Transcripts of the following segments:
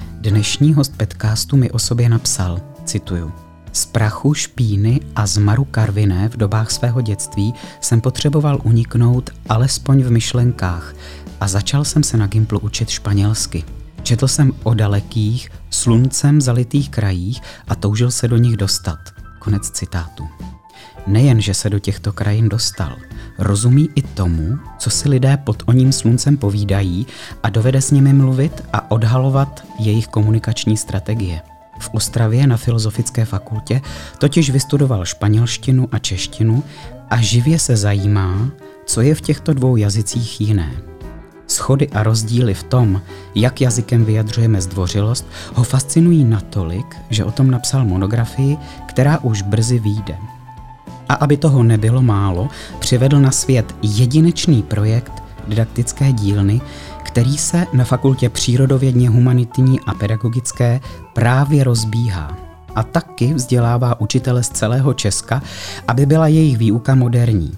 Dnešní host Petcastu mi o sobě napsal, cituju, z prachu, špíny a zmaru karviné v dobách svého dětství jsem potřeboval uniknout alespoň v myšlenkách a začal jsem se na Gimplu učit španělsky. Četl jsem o dalekých, sluncem zalitých krajích a toužil se do nich dostat. Konec citátu. Nejen, že se do těchto krajin dostal, rozumí i tomu, co si lidé pod oním sluncem povídají a dovede s nimi mluvit a odhalovat jejich komunikační strategie. V Ostravě na Filozofické fakultě totiž vystudoval španělštinu a češtinu a živě se zajímá, co je v těchto dvou jazycích jiné. Schody a rozdíly v tom, jak jazykem vyjadřujeme zdvořilost, ho fascinují natolik, že o tom napsal monografii, která už brzy vyjde. A aby toho nebylo málo, přivedl na svět jedinečný projekt didaktické dílny, který se na fakultě přírodovědně humanitní a pedagogické právě rozbíhá a taky vzdělává učitele z celého Česka, aby byla jejich výuka moderní.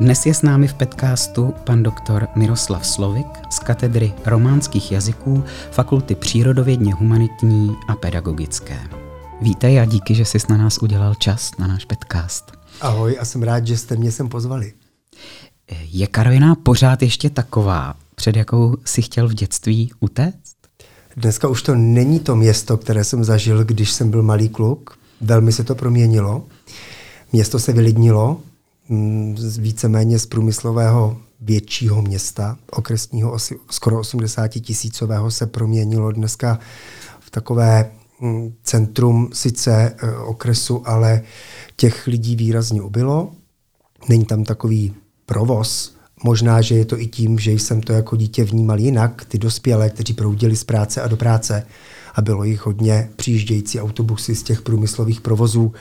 Dnes je s námi v podcastu pan doktor Miroslav Slovik z katedry románských jazyků Fakulty přírodovědně humanitní a pedagogické. Vítej a díky, že jsi na nás udělal čas na náš podcast. Ahoj a jsem rád, že jste mě sem pozvali. Je Karviná pořád ještě taková, před jakou si chtěl v dětství utéct? Dneska už to není to město, které jsem zažil, když jsem byl malý kluk. Velmi se to proměnilo. Město se vylidnilo, mm, víceméně z průmyslového většího města, okresního skoro 80 tisícového se proměnilo dneska v takové centrum sice e, okresu, ale těch lidí výrazně ubylo. Není tam takový provoz. Možná, že je to i tím, že jsem to jako dítě vnímal jinak, ty dospělé, kteří proudili z práce a do práce a bylo jich hodně přijíždějící autobusy z těch průmyslových provozů.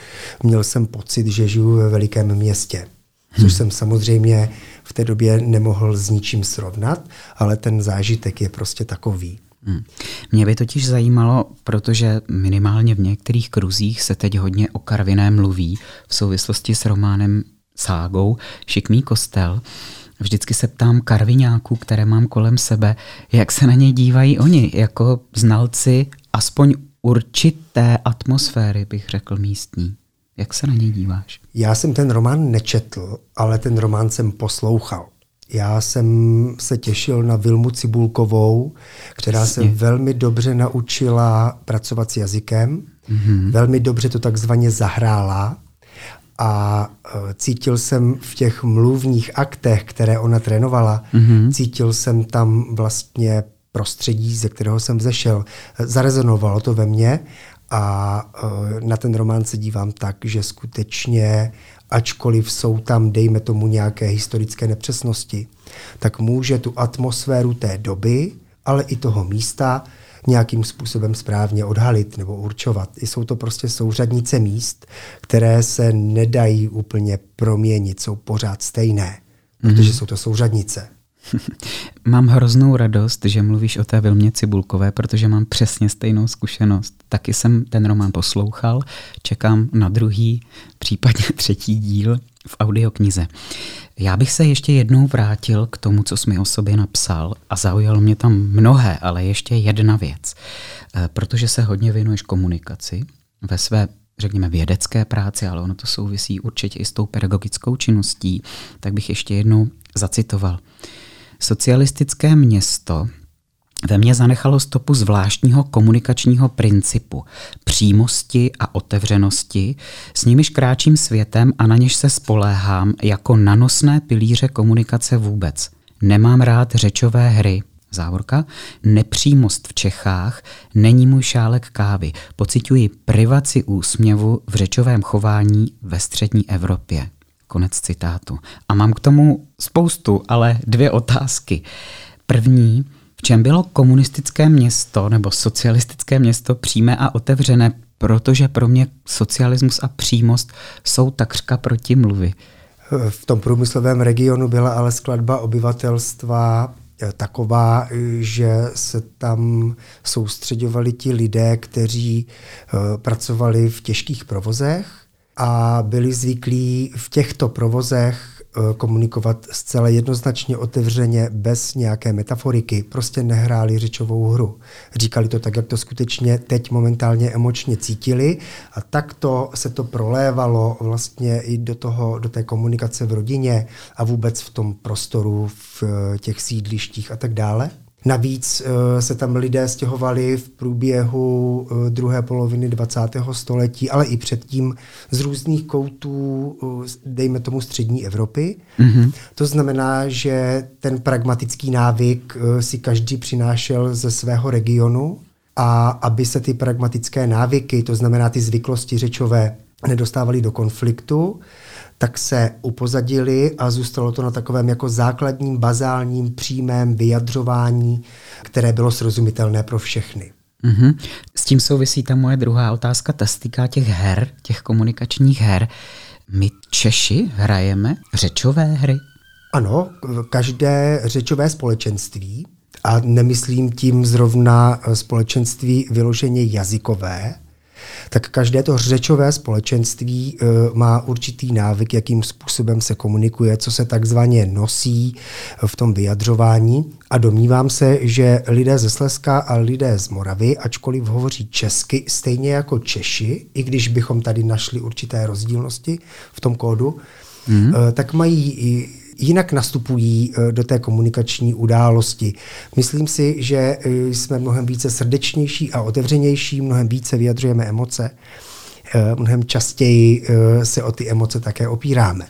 Měl jsem pocit, že žiju ve velikém městě. Což hmm. jsem samozřejmě v té době nemohl s ničím srovnat, ale ten zážitek je prostě takový. Hmm. Mě by totiž zajímalo, protože minimálně v některých kruzích se teď hodně o Karviné mluví v souvislosti s románem Ságou Šikmý kostel. Vždycky se ptám karviňáků, které mám kolem sebe, jak se na ně dívají oni, jako znalci aspoň určité atmosféry, bych řekl místní. Jak se na ně díváš? Já jsem ten román nečetl, ale ten román jsem poslouchal. Já jsem se těšil na Vilmu Cibulkovou, která Přesně. se velmi dobře naučila pracovat s jazykem, mm-hmm. velmi dobře to takzvaně zahrála a uh, cítil jsem v těch mluvních aktech, které ona trénovala, mm-hmm. cítil jsem tam vlastně prostředí, ze kterého jsem zešel. Zarezonovalo to ve mně a uh, na ten román se dívám tak, že skutečně ačkoliv jsou tam, dejme tomu, nějaké historické nepřesnosti, tak může tu atmosféru té doby, ale i toho místa nějakým způsobem správně odhalit nebo určovat. Jsou to prostě souřadnice míst, které se nedají úplně proměnit, jsou pořád stejné, protože mm-hmm. jsou to souřadnice. Mám hroznou radost, že mluvíš o té Vilmě Cibulkové, protože mám přesně stejnou zkušenost. Taky jsem ten román poslouchal, čekám na druhý, případně třetí díl v audioknize. Já bych se ještě jednou vrátil k tomu, co jsi mi o sobě napsal a zaujalo mě tam mnohé, ale ještě jedna věc. Eh, protože se hodně věnuješ komunikaci ve své řekněme, vědecké práci, ale ono to souvisí určitě i s tou pedagogickou činností, tak bych ještě jednou zacitoval. Socialistické město ve mně zanechalo stopu zvláštního komunikačního principu, přímosti a otevřenosti, s nimiž kráčím světem a na něž se spoléhám jako nanosné pilíře komunikace vůbec. Nemám rád řečové hry, závorka, nepřímost v Čechách není můj šálek kávy. Pocituji privaci úsměvu v řečovém chování ve střední Evropě. Konec citátu. A mám k tomu spoustu, ale dvě otázky. První, v čem bylo komunistické město nebo socialistické město přímé a otevřené protože pro mě socialismus a přímost jsou takřka proti mluvy. V tom průmyslovém regionu byla ale skladba obyvatelstva eh, taková, že se tam soustředovali ti lidé, kteří eh, pracovali v těžkých provozech a byli zvyklí v těchto provozech Eh, komunikovat zcela jednoznačně, otevřeně, bez nějaké metaforiky. Prostě nehráli řečovou hru. Říkali to tak, jak to skutečně teď momentálně emočně cítili a takto se to prolévalo vlastně i do, toho, do té komunikace v rodině a vůbec v tom prostoru, v eh, těch sídlištích a tak dále. Navíc eh, se tam lidé stěhovali v průběhu eh, druhé poloviny 20. století, ale i předtím z různých koutů, eh, dejme tomu střední Evropy. Mm-hmm. To znamená, že ten pragmatický návyk si každý přinášel ze svého regionu a aby se ty pragmatické návyky, to znamená ty zvyklosti řečové, nedostávaly do konfliktu, tak se upozadili a zůstalo to na takovém jako základním, bazálním, přímém vyjadřování, které bylo srozumitelné pro všechny. Mm-hmm. S tím souvisí ta moje druhá otázka, ta se týká těch her, těch komunikačních her. My Češi hrajeme řečové hry? Ano, každé řečové společenství, a nemyslím tím zrovna společenství vyloženě jazykové, tak každé to řečové společenství uh, má určitý návyk, jakým způsobem se komunikuje, co se takzvaně nosí v tom vyjadřování. A domnívám se, že lidé ze Slezska a lidé z Moravy, ačkoliv hovoří česky, stejně jako Češi, i když bychom tady našli určité rozdílnosti v tom kódu, mm. tak mají i jinak nastupují eh, do té komunikační události. Myslím si, že eh, jsme mnohem více srdečnější a otevřenější, mnohem více vyjadřujeme emoce, eh, mnohem častěji se o ty emoce také opíráme.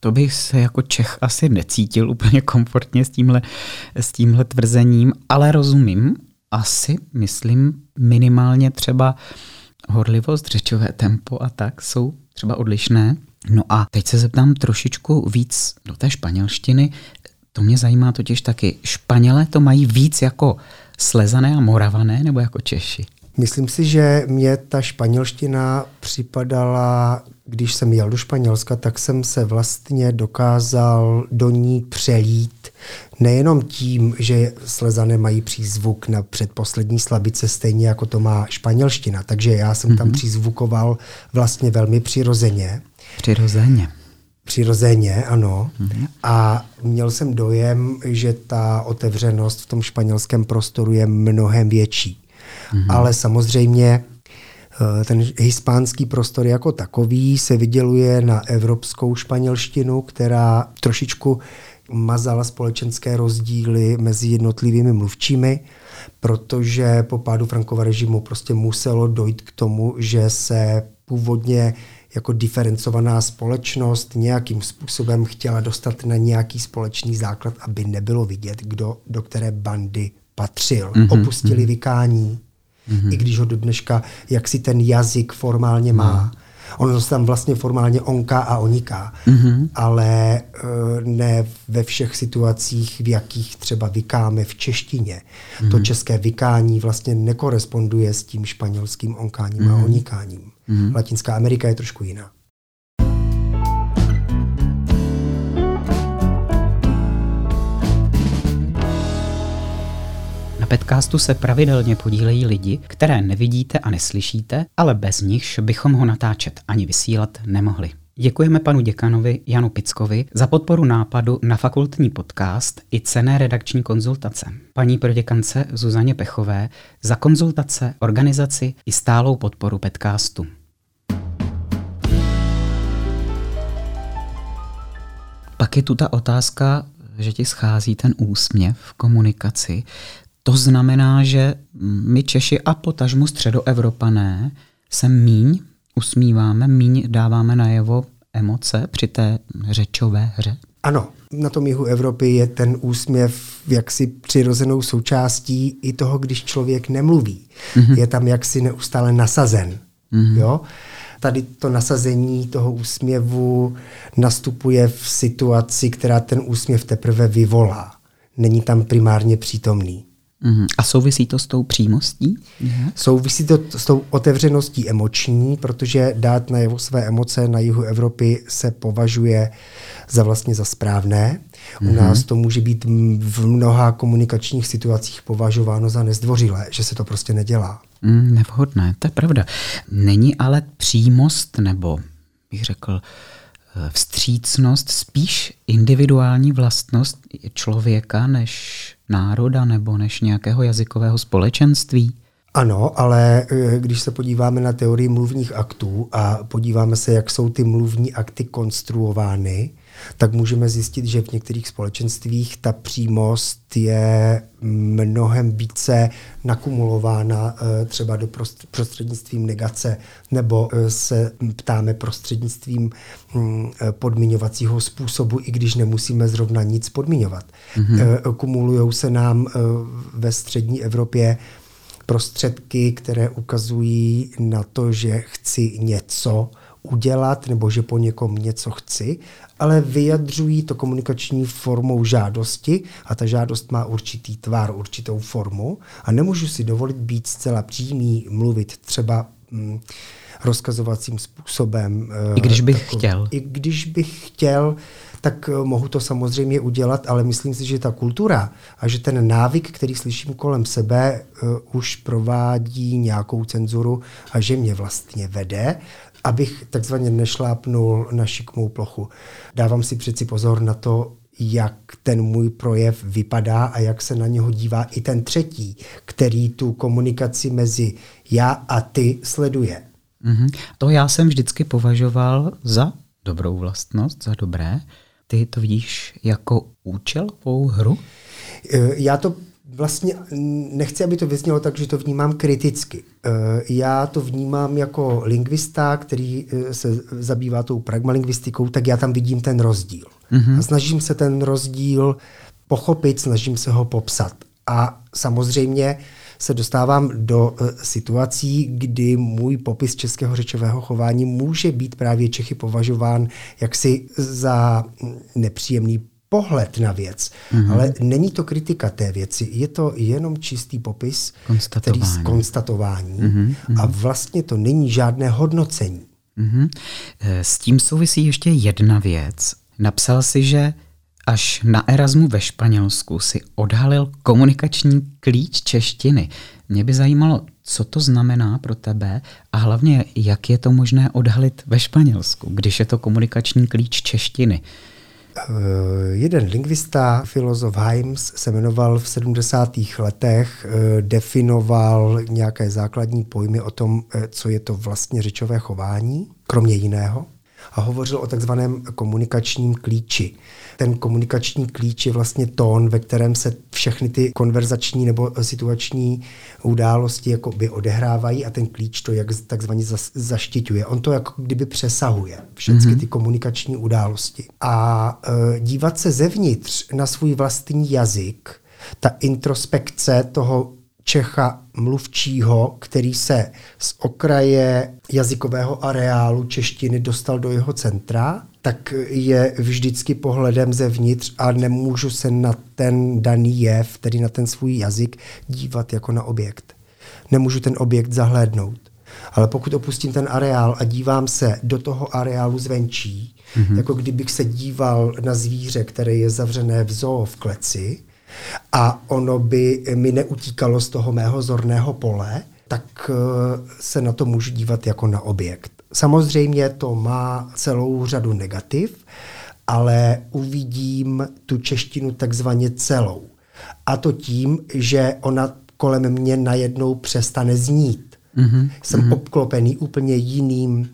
To bych se jako Čech asi necítil úplně komfortně s tímhle, s tímhle tvrzením, ale rozumím, asi, myslím, minimálně třeba horlivost, řečové tempo a tak jsou třeba odlišné. No a teď se zeptám trošičku víc do té španělštiny. To mě zajímá totiž taky. Španělé to mají víc jako slezané a moravané nebo jako Češi? Myslím si, že mě ta španělština připadala, když jsem jel do Španělska, tak jsem se vlastně dokázal do ní přelít nejenom tím, že slezané mají přízvuk na předposlední slabice, stejně jako to má španělština. Takže já jsem mm-hmm. tam mhm. přízvukoval vlastně velmi přirozeně. Přirozeně. Přirozeně, ano. Mm-hmm. A měl jsem dojem, že ta otevřenost v tom španělském prostoru je mnohem větší. Mm-hmm. Ale samozřejmě eh, ten hispánský prostor jako takový se vyděluje na evropskou španělštinu, která trošičku mazala společenské rozdíly mezi jednotlivými mluvčími, protože po pádu Frankova režimu prostě muselo dojít k tomu, že se původně jako diferencovaná společnost nějakým způsobem chtěla dostat na nějaký společný základ, aby nebylo vidět, kdo do které bandy patřil. Mm-hmm, Opustili mm-hmm. vykání, mm-hmm. i když ho do dneška, jak si ten jazyk formálně má. Mm. Ono se tam vlastně formálně onká a oniká, mm-hmm. ale uh, ne ve všech situacích, v jakých třeba vykáme v češtině. Mm-hmm. To české vykání vlastně nekoresponduje s tím španělským onkáním mm-hmm. a mhm. onikáním. Mm-hmm. Latinská Amerika je trošku jiná. Podcastu se pravidelně podílejí lidi, které nevidíte a neslyšíte, ale bez nichž bychom ho natáčet ani vysílat nemohli. Děkujeme panu děkanovi Janu Pickovi za podporu nápadu na fakultní podcast i cené redakční konzultace. Paní proděkance Zuzaně Pechové za konzultace, organizaci i stálou podporu podcastu. Pak je tu ta otázka, že ti schází ten úsměv v komunikaci. To znamená, že my Češi a potažmu středoevropané se míň usmíváme, míň dáváme najevo emoce při té řečové hře? Ano, na tom jihu Evropy je ten úsměv jaksi přirozenou součástí i toho, když člověk nemluví. Mm-hmm. Je tam jaksi neustále nasazen. Mm-hmm. Jo? Tady to nasazení toho úsměvu nastupuje v situaci, která ten úsměv teprve vyvolá. Není tam primárně přítomný. Mm-hmm. A souvisí to s tou přímostí? Mm-hmm. Souvisí to s tou otevřeností emoční, protože dát najevo své emoce na jihu Evropy se považuje za vlastně za správné. Mm-hmm. U mhm. nás to může být v mnoha komunikačních situacích považováno za nezdvořilé, že se to prostě nedělá. Mm, nevhodné, to je pravda. Není ale přímost nebo, bych řekl, eh, vstřícnost spíš individuální vlastnost člověka než národa nebo než nějakého jazykového společenství? Ano, ale eh, když se podíváme na teorii mluvních aktů a podíváme se, jak jsou ty mluvní akty konstruovány, tak můžeme zjistit, že v některých společenstvích ta přímost je mnohem více nakumulována eh, třeba do prostřednictvím negace, nebo eh, se ptáme prostřednictvím hm, eh, podmiňovacího způsobu, i když nemusíme zrovna nic podmiňovat. Mm-hmm. Kumulují se nám ve střední Evropě prostředky, které ukazují na to, že chci něco, udělat nebo že po někom něco chci, ale vyjadřují to komunikační formou žádosti a ta žádost má určitý tvar, určitou formu a nemůžu si dovolit být zcela přímý, mluvit třeba hm, rozkazovacím způsobem. I když bych takový, chtěl. I když bych chtěl, tak eh, mohu to samozřejmě udělat, ale myslím si, že ta kultura a že ten návyk, který slyším kolem sebe, uh, už provádí nějakou cenzuru a že mě vlastně vede abych takzvaně nešlápnul na šikmou plochu. Dávám si přeci pozor na to, jak ten můj projev vypadá a jak se na něho dívá i ten třetí, který tu komunikaci mezi já a ty sleduje. Mm-hmm. To já jsem vždycky považoval za dobrou vlastnost, za dobré. Ty to vidíš jako účelovou hru? E, já to vlastně nechci, aby to vyznělo tak, že to vnímám kriticky. Eh, já to vnímám jako lingvista, který eh, se zabývá tou pragmalingvistikou, tak já tam vidím ten rozdíl. Mm-hmm. A snažím se ten rozdíl pochopit, snažím se ho popsat. A samozřejmě se dostávám do uh, situací, kdy můj popis českého řečového chování může být právě Čechy považován jaksi za nepříjemný pohled na věc, mm-hmm. ale není to kritika té věci, je to jenom čistý popis, konstatování. který konstatování mm-hmm. a vlastně to není žádné hodnocení. Mm-hmm. S tím souvisí ještě jedna věc. Napsal si, že až na Erasmu ve Španělsku si odhalil komunikační klíč češtiny. Mě by zajímalo, co to znamená pro tebe a hlavně, jak je to možné odhalit ve Španělsku, když je to komunikační klíč češtiny. Eh, jeden lingvista, filozof Himes, se jmenoval v 70. letech, eh, definoval nějaké základní pojmy o tom, eh, co je to vlastně řečové chování, kromě jiného a hovořil o takzvaném komunikačním klíči. Ten komunikační klíč je vlastně tón, ve kterém se všechny ty konverzační nebo situační události jako by odehrávají a ten klíč to jak takzvaně zaštiťuje. On to jako kdyby přesahuje všechny mm-hmm. ty komunikační události. A e, dívat se zevnitř na svůj vlastní jazyk, ta introspekce toho Čecha mluvčího, který se z okraje jazykového areálu češtiny dostal do jeho centra, tak je vždycky pohledem zevnitř a nemůžu se na ten daný jev, tedy na ten svůj jazyk, dívat jako na objekt. Nemůžu ten objekt zahlédnout. Ale pokud opustím ten areál a dívám se do toho areálu zvenčí, mm-hmm. jako kdybych se díval na zvíře, které je zavřené v zoo v kleci, a ono by mi neutíkalo z toho mého zorného pole, tak eh, se na to můžu dívat jako na objekt. Samozřejmě to má celou řadu negativ, ale uvidím tu češtinu takzvaně celou. A to tím, že ona kolem mě najednou přestane znít. Mm-hmm. Jsem mm-hmm. obklopený úplně jiným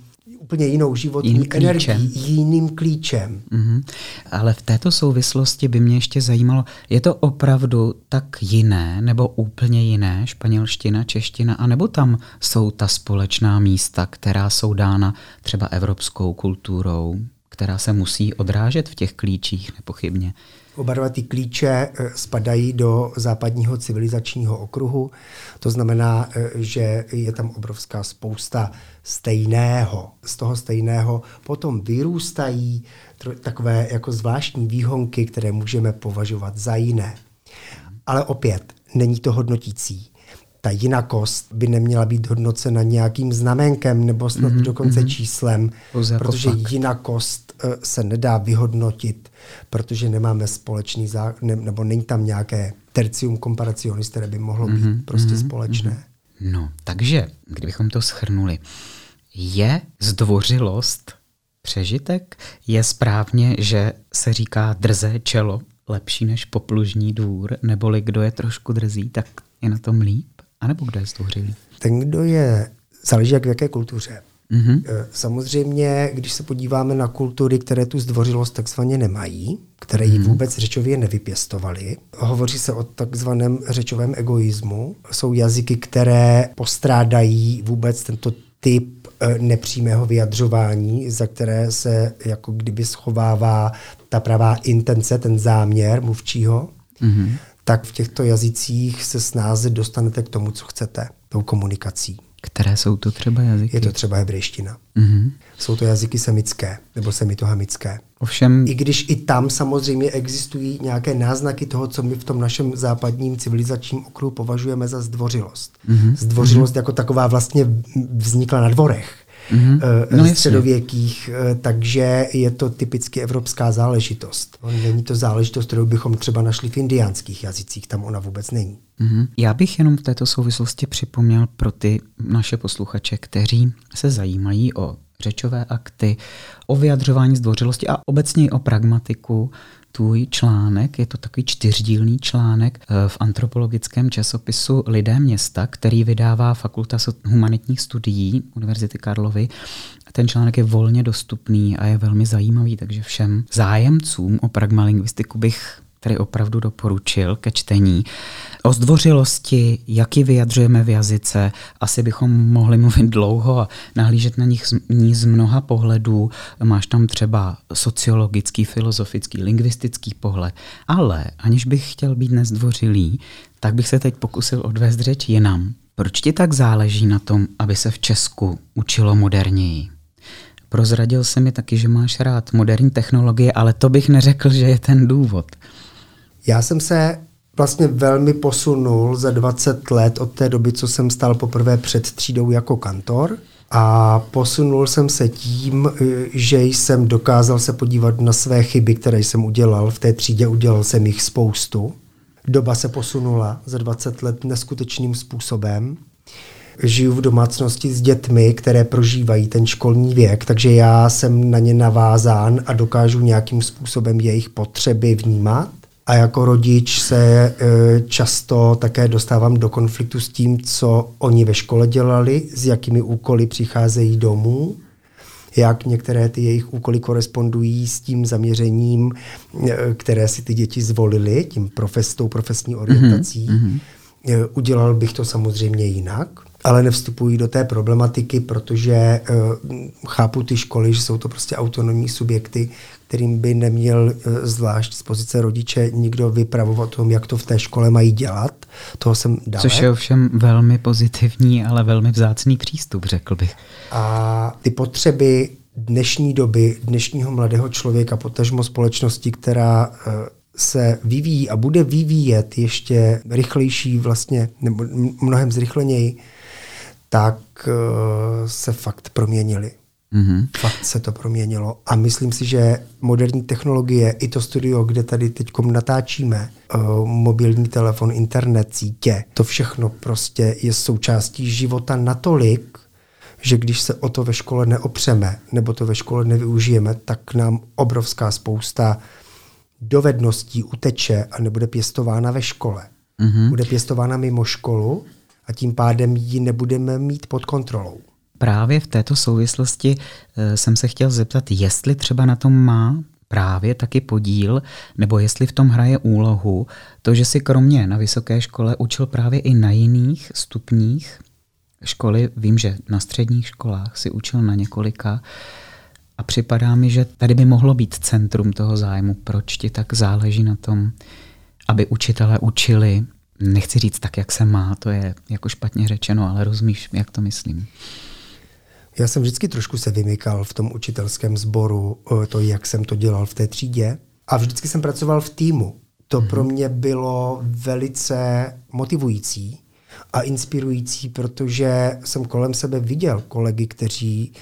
úplně jinou životní Jiným energií, jiným klíčem. Mm-hmm. Ale v této souvislosti by mě ještě zajímalo, je to opravdu tak jiné nebo úplně jiné španělština, čeština, anebo tam jsou ta společná místa, která jsou dána třeba evropskou kulturou, která se musí odrážet v těch klíčích nepochybně? Oba dva ty klíče eh, spadají do západního civilizačního okruhu. To znamená, eh, že je tam obrovská spousta stejného. Z toho stejného potom vyrůstají takové jako zvláštní výhonky, které můžeme považovat za jiné. Ale opět, není to hodnotící. Ta jinakost by neměla být hodnocena nějakým znamenkem nebo snad mm-hmm, dokonce mm-hmm. číslem, Pouze jako protože jako jinakost uh, se nedá vyhodnotit, protože nemáme společný zá, ne, nebo není tam nějaké tercium comparationis, které by mohlo být mm-hmm, prostě mm-hmm, společné. Mm-hmm. No, takže, kdybychom to schrnuli, je zdvořilost přežitek? Je správně, že se říká drze čelo lepší než poplužní dvůr, neboli kdo je trošku drzý, tak je na tom líp? A nebo kdo je zdvořilý? Ten, kdo je, záleží jak v jaké kultuře. Mm-hmm. Samozřejmě, když se podíváme na kultury, které tu zdvořilost takzvaně nemají, které ji mm-hmm. vůbec řečově nevypěstovaly, hovoří se o takzvaném řečovém egoismu. Jsou jazyky, které postrádají vůbec tento typ e, nepřímého vyjadřování, za které se jako kdyby schovává ta pravá intence, ten záměr mluvčího, mm-hmm. Tak v těchto jazycích se snáze dostanete k tomu, co chcete, tou komunikací. Které jsou to třeba jazyky? Je to třeba hebrejština. Mm-hmm. Jsou to jazyky semické nebo semitohamické. Ovšem... I když i tam samozřejmě existují nějaké náznaky toho, co my v tom našem západním civilizačním okruhu považujeme za zdvořilost. Mm-hmm. Zdvořilost mm-hmm. jako taková vlastně vznikla na dvorech mm-hmm. no, středověkých, eh, takže je to typicky evropská záležitost. Není to záležitost, kterou bychom třeba našli v indiánských jazycích, tam ona vůbec není. Mm-hmm. Já bych jenom v této souvislosti připomněl pro ty naše posluchače, kteří se zajímají o řečové akty, o vyjadřování zdvořilosti a obecně o pragmatiku, tvůj článek, je to takový čtyřdílný článek eh, v antropologickém časopisu Lidé města, který vydává Fakulta humanitních studií Univerzity Karlovy. Ten článek je volně dostupný a je velmi zajímavý, takže všem zájemcům o pragmalingvistiku bych který opravdu doporučil ke čtení. O zdvořilosti, jak ji vyjadřujeme v jazyce, asi bychom mohli mluvit dlouho a nahlížet na nich ní z mnoha pohledů. Máš tam třeba sociologický, filozofický, lingvistický pohled. Ale aniž bych chtěl být nezdvořilý, tak bych se teď pokusil odvést řeč jinam. Proč ti tak záleží na tom, aby se v Česku učilo moderněji? Prozradil se mi taky, že máš rád moderní technologie, ale to bych neřekl, že je ten důvod. Já jsem se vlastně velmi posunul za 20 let od té doby, co jsem stal poprvé před třídou jako kantor. A posunul jsem se tím, že jsem dokázal se podívat na své chyby, které jsem udělal v té třídě. Udělal jsem jich spoustu. Doba se posunula za 20 let neskutečným způsobem. Žiju v domácnosti s dětmi, které prožívají ten školní věk, takže já jsem na ně navázán a dokážu nějakým způsobem jejich potřeby vnímat a jako rodič se e, často také dostávám do konfliktu s tím, co oni ve škole dělali, s jakými úkoly přicházejí domů, jak některé ty jejich úkoly korespondují s tím zaměřením, e, které si ty děti zvolili, tím profes, tou profesní orientací. Mm-hmm. Udělal bych to samozřejmě jinak, ale nevstupují do té problematiky, protože chápu ty školy, že jsou to prostě autonomní subjekty, kterým by neměl eh, zvlášť z pozice rodiče nikdo vypravovat o tom, jak to v té škole mají dělat. Toho jsem dalek. Což je ovšem velmi pozitivní, ale velmi vzácný přístup, řekl bych. A ty potřeby dnešní doby, dnešního mladého člověka, potažmo společnosti, která eh, se vyvíjí a bude vyvíjet ještě rychlejší vlastně, nebo mnohem zrychleněji, tak eh, se fakt proměnily. Mm-hmm. Fakt se to proměnilo. A myslím si, že moderní technologie, i to studio, kde tady teď natáčíme, uh, mobilní telefon, internet, sítě, to všechno prostě je součástí života natolik, že když se o to ve škole neopřeme, nebo to ve škole nevyužijeme, tak nám obrovská spousta dovedností uteče a nebude pěstována ve škole. Mm-hmm. Bude pěstována mimo školu a tím pádem ji nebudeme mít pod kontrolou. Právě v této souvislosti eh, jsem se chtěl zeptat, jestli třeba na tom má právě taky podíl, nebo jestli v tom hraje úlohu to, že si kromě na vysoké škole učil právě i na jiných stupních školy. Vím, že na středních školách si učil na několika a připadá mi, že tady by mohlo být centrum toho zájmu. Proč ti tak záleží na tom, aby učitelé učili, nechci říct tak, jak se má, to je jako špatně řečeno, ale rozumíš, jak to myslím. Já jsem vždycky trošku se vymykal v tom učitelském sboru, to, jak jsem to dělal v té třídě. A vždycky jsem pracoval v týmu. to mm-hmm. pro mě bylo velice motivující a inspirující, protože jsem kolem sebe viděl kolegy, kteří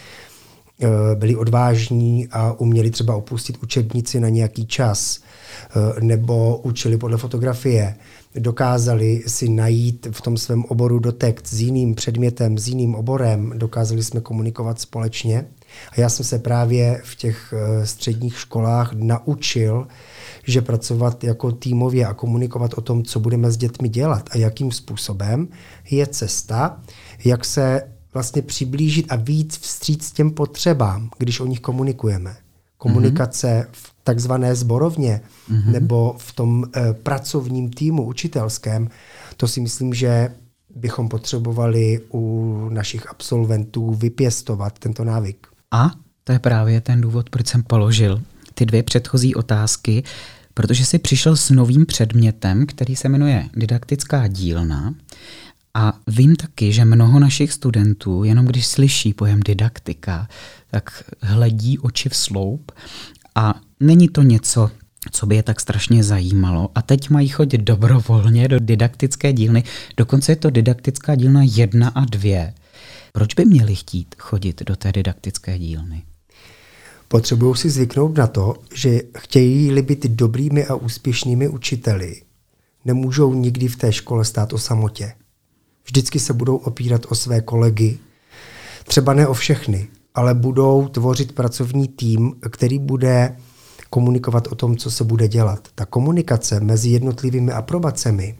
eh, byli odvážní a uměli třeba opustit učebnici na nějaký čas eh, nebo učili podle fotografie. Dokázali si najít v tom svém oboru dotekt s jiným předmětem, s jiným oborem, dokázali jsme komunikovat společně. A já jsem se právě v těch eh, středních školách naučil, že pracovat jako týmově a komunikovat o tom, co budeme s dětmi dělat a jakým způsobem, je cesta, jak se vlastně přiblížit a víc vstříc těm potřebám, když o nich komunikujeme. Komunikace mm-hmm. v takzvané zborovně mm-hmm. nebo v tom e, pracovním týmu učitelském, to si myslím, že bychom potřebovali u našich absolventů vypěstovat tento návyk. A to je právě ten důvod, proč jsem položil ty dvě předchozí otázky, protože si přišel s novým předmětem, který se jmenuje didaktická dílna. A vím taky, že mnoho našich studentů, jenom když slyší pojem didaktika, tak hledí oči v sloup a není to něco, co by je tak strašně zajímalo. A teď mají chodit dobrovolně do didaktické dílny. Dokonce je to didaktická dílna jedna a dvě. Proč by měli chtít chodit do té didaktické dílny? Potřebují si zvyknout na to, že chtějí-li být dobrými a úspěšnými učiteli, nemůžou nikdy v té škole stát o samotě. Vždycky se budou opírat o své kolegy, třeba ne o všechny, ale budou tvořit pracovní tým, který bude komunikovat o tom, co se bude dělat. Ta komunikace mezi jednotlivými aprobacemi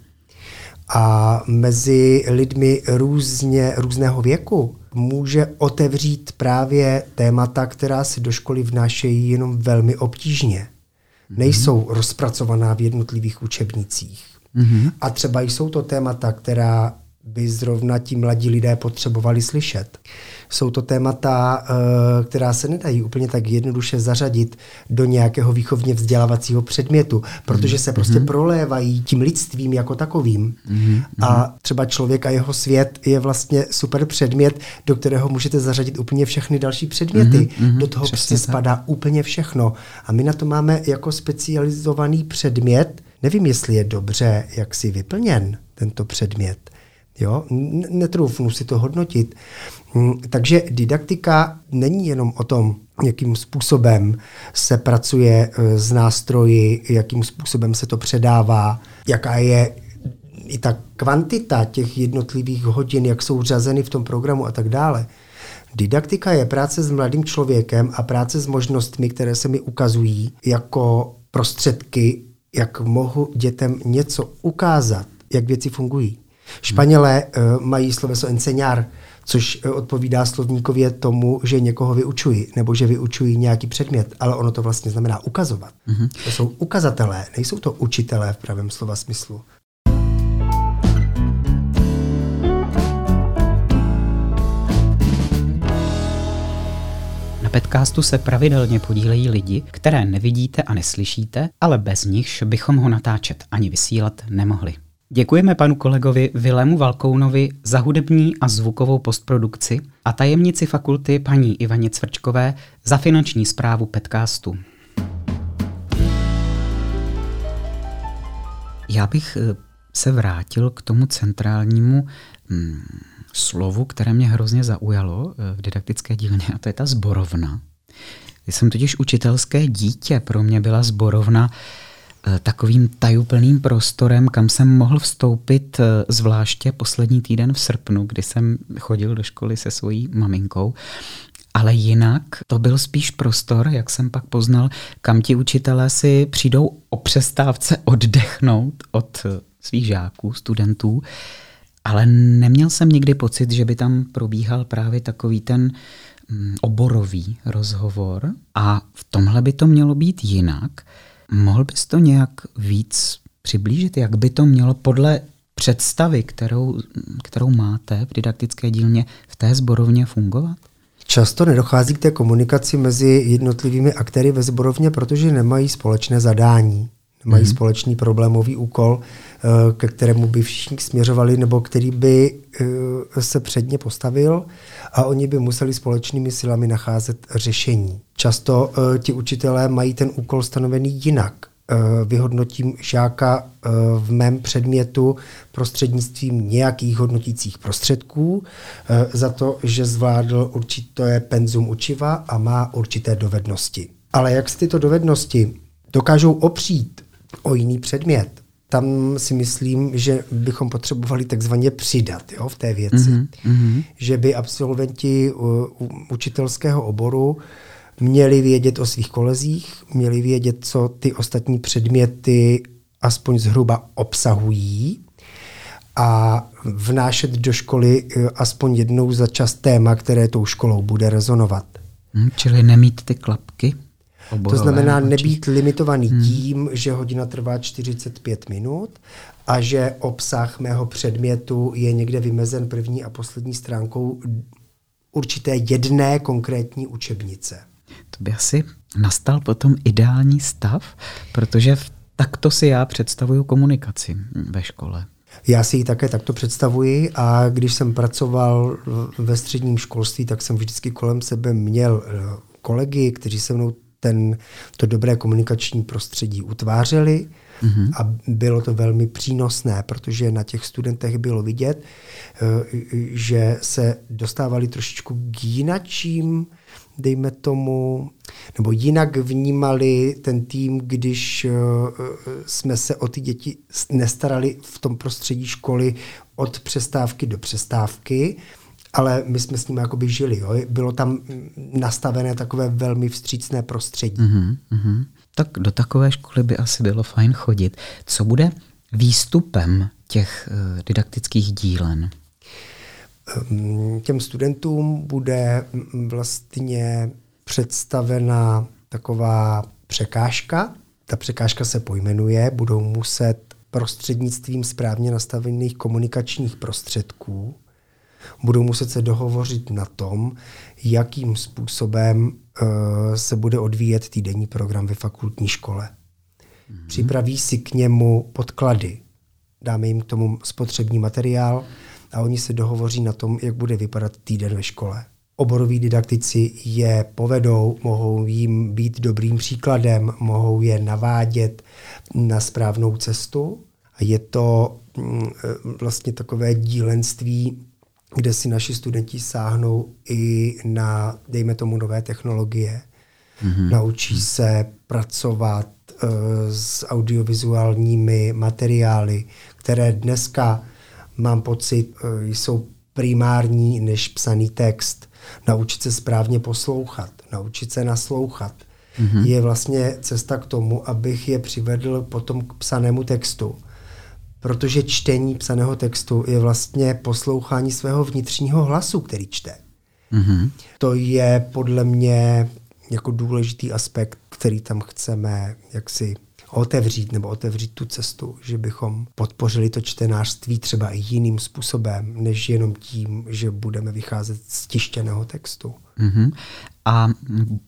a mezi lidmi různě, různého věku může otevřít právě témata, která si do školy vnášejí jenom velmi obtížně. Mm-hmm. Nejsou rozpracovaná v jednotlivých učebnicích. Mm-hmm. A třeba jsou to témata, která by zrovna ti mladí lidé potřebovali slyšet. Jsou to témata, eh, která se nedají úplně tak jednoduše zařadit do nějakého výchovně vzdělávacího předmětu, protože se prostě mm-hmm. prolévají tím lidstvím jako takovým. Mm-hmm. A třeba člověk a jeho svět je vlastně super předmět, do kterého můžete zařadit úplně všechny další předměty. Mm-hmm. Do toho Přesně prostě tak. spadá úplně všechno. A my na to máme jako specializovaný předmět, nevím, jestli je dobře jak si vyplněn tento předmět, Jo? Netroufnu si to hodnotit. Mm, takže didaktika není jenom o tom, jakým způsobem se pracuje e, s nástroji, jakým způsobem se to předává, jaká je i ta kvantita těch jednotlivých hodin, jak jsou řazeny v tom programu a tak dále. Didaktika je práce s mladým člověkem a práce s možnostmi, které se mi ukazují jako prostředky, jak mohu dětem něco ukázat, jak věci fungují. Španělé uh, mají sloveso enseñar, což uh, odpovídá slovníkově tomu, že někoho vyučují, nebo že vyučují nějaký předmět, ale ono to vlastně znamená ukazovat. Mm-hmm. To jsou ukazatelé, nejsou to učitelé v pravém slova smyslu. Na podcastu se pravidelně podílejí lidi, které nevidíte a neslyšíte, ale bez nichž bychom ho natáčet ani vysílat nemohli. Děkujeme panu kolegovi Vilému Valkounovi za hudební a zvukovou postprodukci a tajemnici fakulty paní Ivaně Cvrčkové za finanční zprávu podcastu. Já bych eh, se vrátil k tomu centrálnímu hmm, slovu, které mě hrozně zaujalo eh, v didaktické dílně, a to je ta zborovna. Já jsem totiž učitelské dítě, pro mě byla zborovna Eh, takovým tajuplným prostorem, kam jsem mohl vstoupit eh, zvláště poslední týden v srpnu, kdy jsem chodil do školy se svojí maminkou. Ale jinak to byl spíš prostor, jak jsem pak poznal, kam ti učitelé si přijdou o přestávce oddechnout od eh, svých žáků, studentů. Ale neměl jsem nikdy pocit, že by tam probíhal právě takový ten mm, oborový rozhovor. A v tomhle by to mělo být jinak. Mohl bys to nějak víc přiblížit, jak by to mělo podle představy, kterou, kterou máte v didaktické dílně, v té zborovně fungovat? Často nedochází k té komunikaci mezi jednotlivými aktéry ve zborovně, protože nemají společné zadání, nemají mm-hmm. společný problémový úkol, eh, ke kterému by všichni směřovali, nebo který by eh, se předně postavil a oni by museli společnými silami nacházet řešení. Často uh, ti učitelé mají ten úkol stanovený jinak. vyhodnotím žáka v mém předmětu prostřednictvím nějakých hodnotících prostředků za to, že zvládl určité penzum učiva a má určité dovednosti. Ale jak se tyto dovednosti dokážou opřít o jiný předmět, tam si myslím, že bychom potřebovali takzvaně přidat jo, v té věci. Mm-hmm. Že by absolventi uh, učitelského oboru měli vědět o svých kolezích, měli vědět, co ty ostatní předměty aspoň zhruba obsahují a vnášet do školy uh, aspoň jednou za čas téma, které tou školou bude rezonovat. Hmm, čili nemít ty klapky? To znamená nebýt limitovaný hmm. tím, že hodina trvá 45 minut a že obsah mého předmětu je někde vymezen první a poslední stránkou určité jedné konkrétní učebnice. To by asi nastal potom ideální stav, protože takto si já představuju komunikaci ve škole. Já si ji také takto představuji a když jsem pracoval ve středním školství, tak jsem vždycky kolem sebe měl eh, kolegy, kteří se mnou ten, to dobré komunikační prostředí utvářeli mm-hmm. a bylo to velmi přínosné, protože na těch studentech bylo vidět, eh, že se dostávali trošičku k jinačím, dejme tomu, nebo jinak vnímali ten tým, když eh, jsme se o ty děti nestarali v tom prostředí školy od přestávky do přestávky, ale my jsme s ním jakoby žili. Jo? Bylo tam nastavené takové velmi vstřícné prostředí. Mm-hmm, mm-hmm. Tak do takové školy by asi bylo fajn chodit. Co bude výstupem těch uh, didaktických dílen? Um, těm studentům bude vlastně představena taková překážka. Ta překážka se pojmenuje, budou muset prostřednictvím správně nastavených komunikačních prostředků budou muset se dohovořit na tom, jakým způsobem uh, se bude odvíjet týdenní program ve fakultní škole. Mm-hmm. Připraví si k němu podklady, dáme jim k tomu spotřební materiál a oni se dohovoří na tom, jak bude vypadat týden ve škole. Oboroví didaktici je povedou, mohou jim být dobrým příkladem, mohou je navádět na správnou cestu. A je to mm, e, vlastně takové dílenství kde si naši studenti sáhnou i na, dejme tomu, nové technologie. Mm-hmm. Naučí se pracovat uh, s audiovizuálními materiály, které dneska, mám pocit, uh, jsou primární než psaný text. Naučit se správně poslouchat, naučit se naslouchat. Mm-hmm. Je vlastně cesta k tomu, abych je přivedl potom k psanému textu protože čtení psaného textu je vlastně poslouchání svého vnitřního hlasu, který čte. Mm-hmm. To je podle mě jako důležitý aspekt, který tam chceme jaksi otevřít nebo otevřít tu cestu, že bychom podpořili to čtenářství třeba i jiným způsobem, než jenom tím, že budeme vycházet z tištěného textu. Mm-hmm. A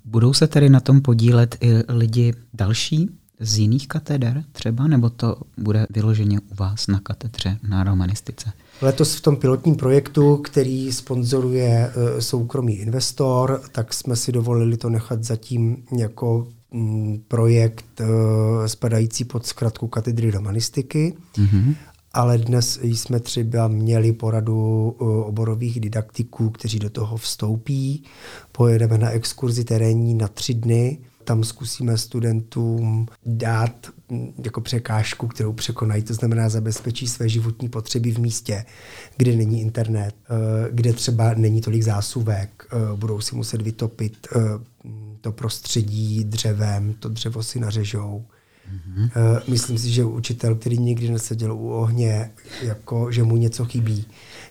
budou se tedy na tom podílet i lidi další? Z jiných kateder třeba, nebo to bude vyloženě u vás na katedře na romanistice? Letos v tom pilotním projektu, který sponzoruje e, soukromý investor, tak jsme si dovolili to nechat zatím jako mm, projekt e, spadající pod zkratku katedry romanistiky. Mm-hmm. Ale dnes jsme třeba měli poradu e, oborových didaktiků, kteří do toho vstoupí. Pojedeme na exkurzi terénní na tři dny tam zkusíme studentům dát mm, jako překážku, kterou překonají, to znamená zabezpečí své životní potřeby v místě, kde není internet, eh, kde třeba není tolik zásuvek, eh, budou si muset vytopit eh, to prostředí dřevem, to dřevo si nařežou. Mm-hmm. Myslím si, že učitel, který nikdy neseděl u ohně, jako, že mu něco chybí,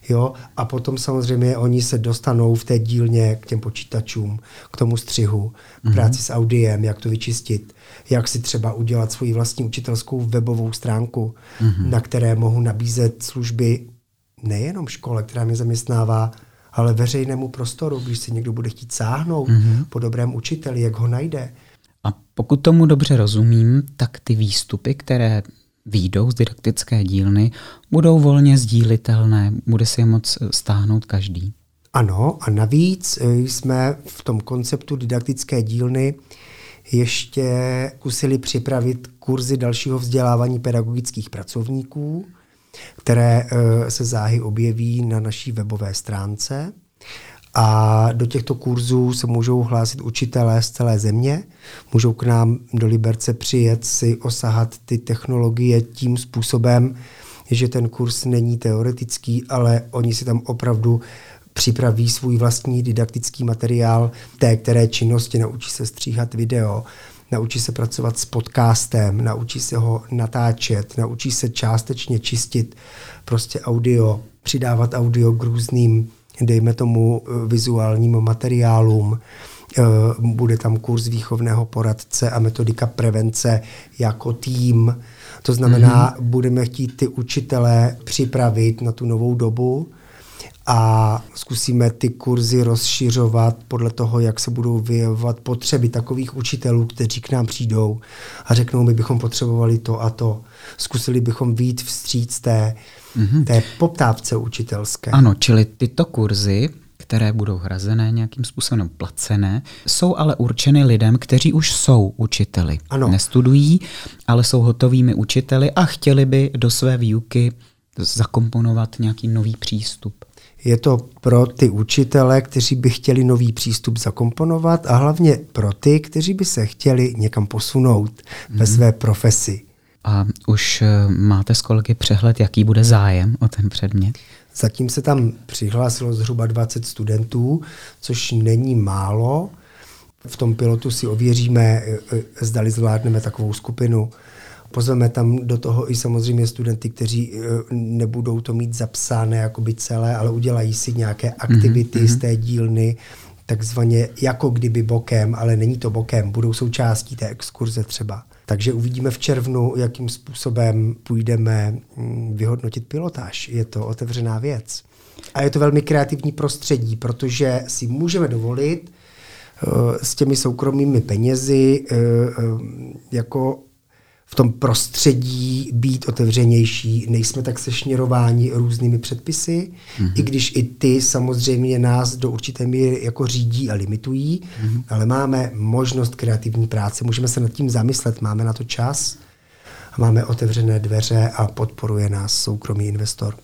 Jo? A potom samozřejmě oni se dostanou v té dílně k těm počítačům, k tomu střihu, k mm-hmm. práci s audiem, jak to vyčistit, jak si třeba udělat svoji vlastní učitelskou webovou stránku, mm-hmm. na které mohu nabízet služby nejenom škole, která mě zaměstnává, ale veřejnému prostoru, když si někdo bude chtít sáhnout mm-hmm. po dobrém učiteli, jak ho najde. A pokud tomu dobře rozumím, tak ty výstupy, které výjdou z didaktické dílny, budou volně sdílitelné, bude si je moc stáhnout každý. Ano, a navíc eh, jsme v tom konceptu didaktické dílny ještě kusili připravit kurzy dalšího vzdělávání pedagogických pracovníků, které eh, se záhy objeví na naší webové stránce. A do těchto kurzů se můžou hlásit učitelé z celé země, můžou k nám do Liberce přijet si osahat ty technologie tím způsobem, že ten kurz není teoretický, ale oni si tam opravdu připraví svůj vlastní didaktický materiál té které činnosti, naučí se stříhat video, naučí se pracovat s podcastem, naučí se ho natáčet, naučí se částečně čistit prostě audio, přidávat audio k různým, dejme tomu, vizuálním materiálům. Eh, bude tam kurz výchovného poradce a metodika prevence jako tým. To znamená, mm-hmm. budeme chtít ty učitele připravit na tu novou dobu, a zkusíme ty kurzy rozšiřovat podle toho, jak se budou vyjevovat potřeby takových učitelů, kteří k nám přijdou a řeknou, my bychom potřebovali to a to. Zkusili bychom výjít vstříc té, mm-hmm. té poptávce učitelské. Ano, čili tyto kurzy které budou hrazené nějakým způsobem placené, jsou ale určeny lidem, kteří už jsou učiteli. Ano. Nestudují, ale jsou hotovými učiteli a chtěli by do své výuky zakomponovat nějaký nový přístup. Je to pro ty učitele, kteří by chtěli nový přístup zakomponovat a hlavně pro ty, kteří by se chtěli někam posunout mm. ve mhm. své profesi. A už eh, máte s kolegy přehled, jaký bude zájem o ten předmět? Zatím se tam přihlásilo zhruba 20 studentů, což není málo. V tom pilotu si ověříme, eh, eh, zdali zvládneme takovou skupinu Pozveme tam do toho i samozřejmě studenty, kteří nebudou to mít zapsané jako by celé, ale udělají si nějaké aktivity mm-hmm. z té dílny, takzvaně jako kdyby bokem, ale není to bokem, budou součástí té exkurze třeba. Takže uvidíme v červnu, jakým způsobem půjdeme mm, vyhodnotit pilotáž. Je to otevřená věc. A je to velmi kreativní prostředí, protože si můžeme dovolit uh, s těmi soukromými penězi uh, uh, jako v tom prostředí být otevřenější, nejsme tak sešněrováni různými předpisy, mm-hmm. i když i ty samozřejmě nás do určité míry jako řídí a limitují, mm-hmm. ale máme možnost kreativní práce, můžeme se nad tím zamyslet, máme na to čas, máme otevřené dveře a podporuje nás soukromý investor.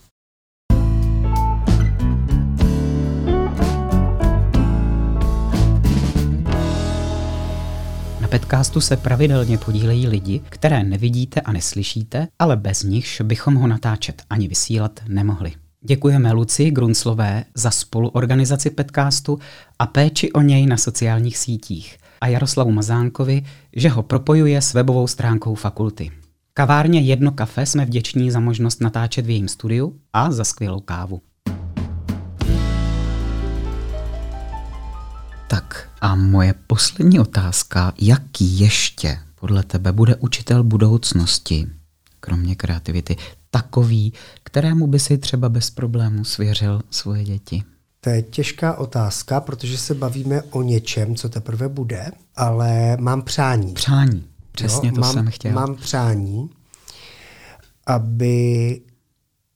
Podcastu se pravidelně podílejí lidi, které nevidíte a neslyšíte, ale bez nichž bychom ho natáčet ani vysílat nemohli. Děkujeme Luci Grunslové za spoluorganizaci podcastu a péči o něj na sociálních sítích a Jaroslavu Mazánkovi, že ho propojuje s webovou stránkou fakulty. Kavárně Jedno kafe jsme vděční za možnost natáčet v jejím studiu a za skvělou kávu. Tak a moje poslední otázka, jaký ještě podle tebe bude učitel budoucnosti, kromě kreativity, takový, kterému by si třeba bez problému svěřil svoje děti? To je těžká otázka, protože se bavíme o něčem, co teprve bude, ale mám přání. Přání, přesně jo, to mám, jsem chtěl. Mám přání, aby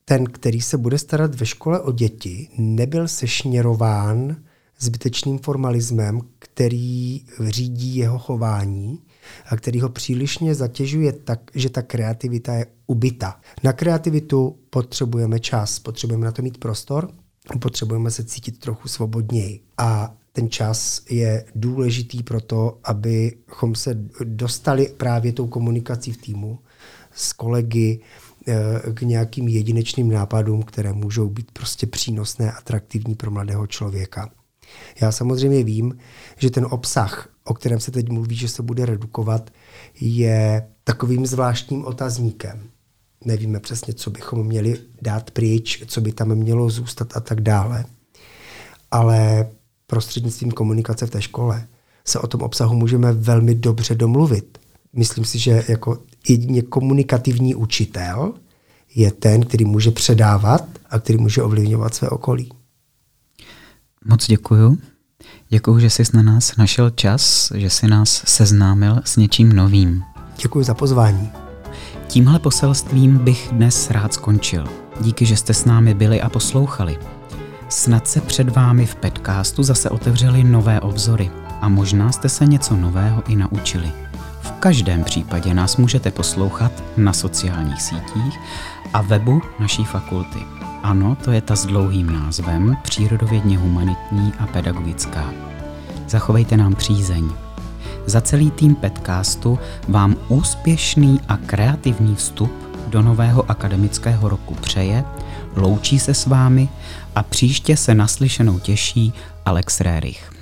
ten, který se bude starat ve škole o děti, nebyl sešněrován zbytečným formalismem, který řídí jeho chování a který ho přílišně zatěžuje tak, že ta kreativita je ubita. Na kreativitu potřebujeme čas, potřebujeme na to mít prostor, potřebujeme se cítit trochu svobodněji. A ten čas je důležitý pro to, abychom se dostali právě tou komunikací v týmu s kolegy eh, k nějakým jedinečným nápadům, které můžou být prostě přínosné, atraktivní pro mladého člověka. Já samozřejmě vím, že ten obsah, o kterém se teď mluví, že se bude redukovat, je takovým zvláštním otazníkem. Nevíme přesně, co bychom měli dát pryč, co by tam mělo zůstat a tak dále. Ale prostřednictvím komunikace v té škole se o tom obsahu můžeme velmi dobře domluvit. Myslím si, že jako jedině komunikativní učitel je ten, který může předávat a který může ovlivňovat své okolí. Moc děkuju. Děkuju, že jsi na nás našel čas, že jsi nás seznámil s něčím novým. Děkuji za pozvání. Tímhle poselstvím bych dnes rád skončil. Díky, že jste s námi byli a poslouchali. Snad se před vámi v podcastu zase otevřely nové obzory. a možná jste se něco nového i naučili. V každém případě nás můžete poslouchat na sociálních sítích a webu naší fakulty. Ano, to je ta s dlouhým názvem Přírodovědně humanitní a pedagogická. Zachovejte nám přízeň. Za celý tým Petcastu vám úspěšný a kreativní vstup do nového akademického roku přeje, loučí se s vámi a příště se naslyšenou těší Alex Rérich.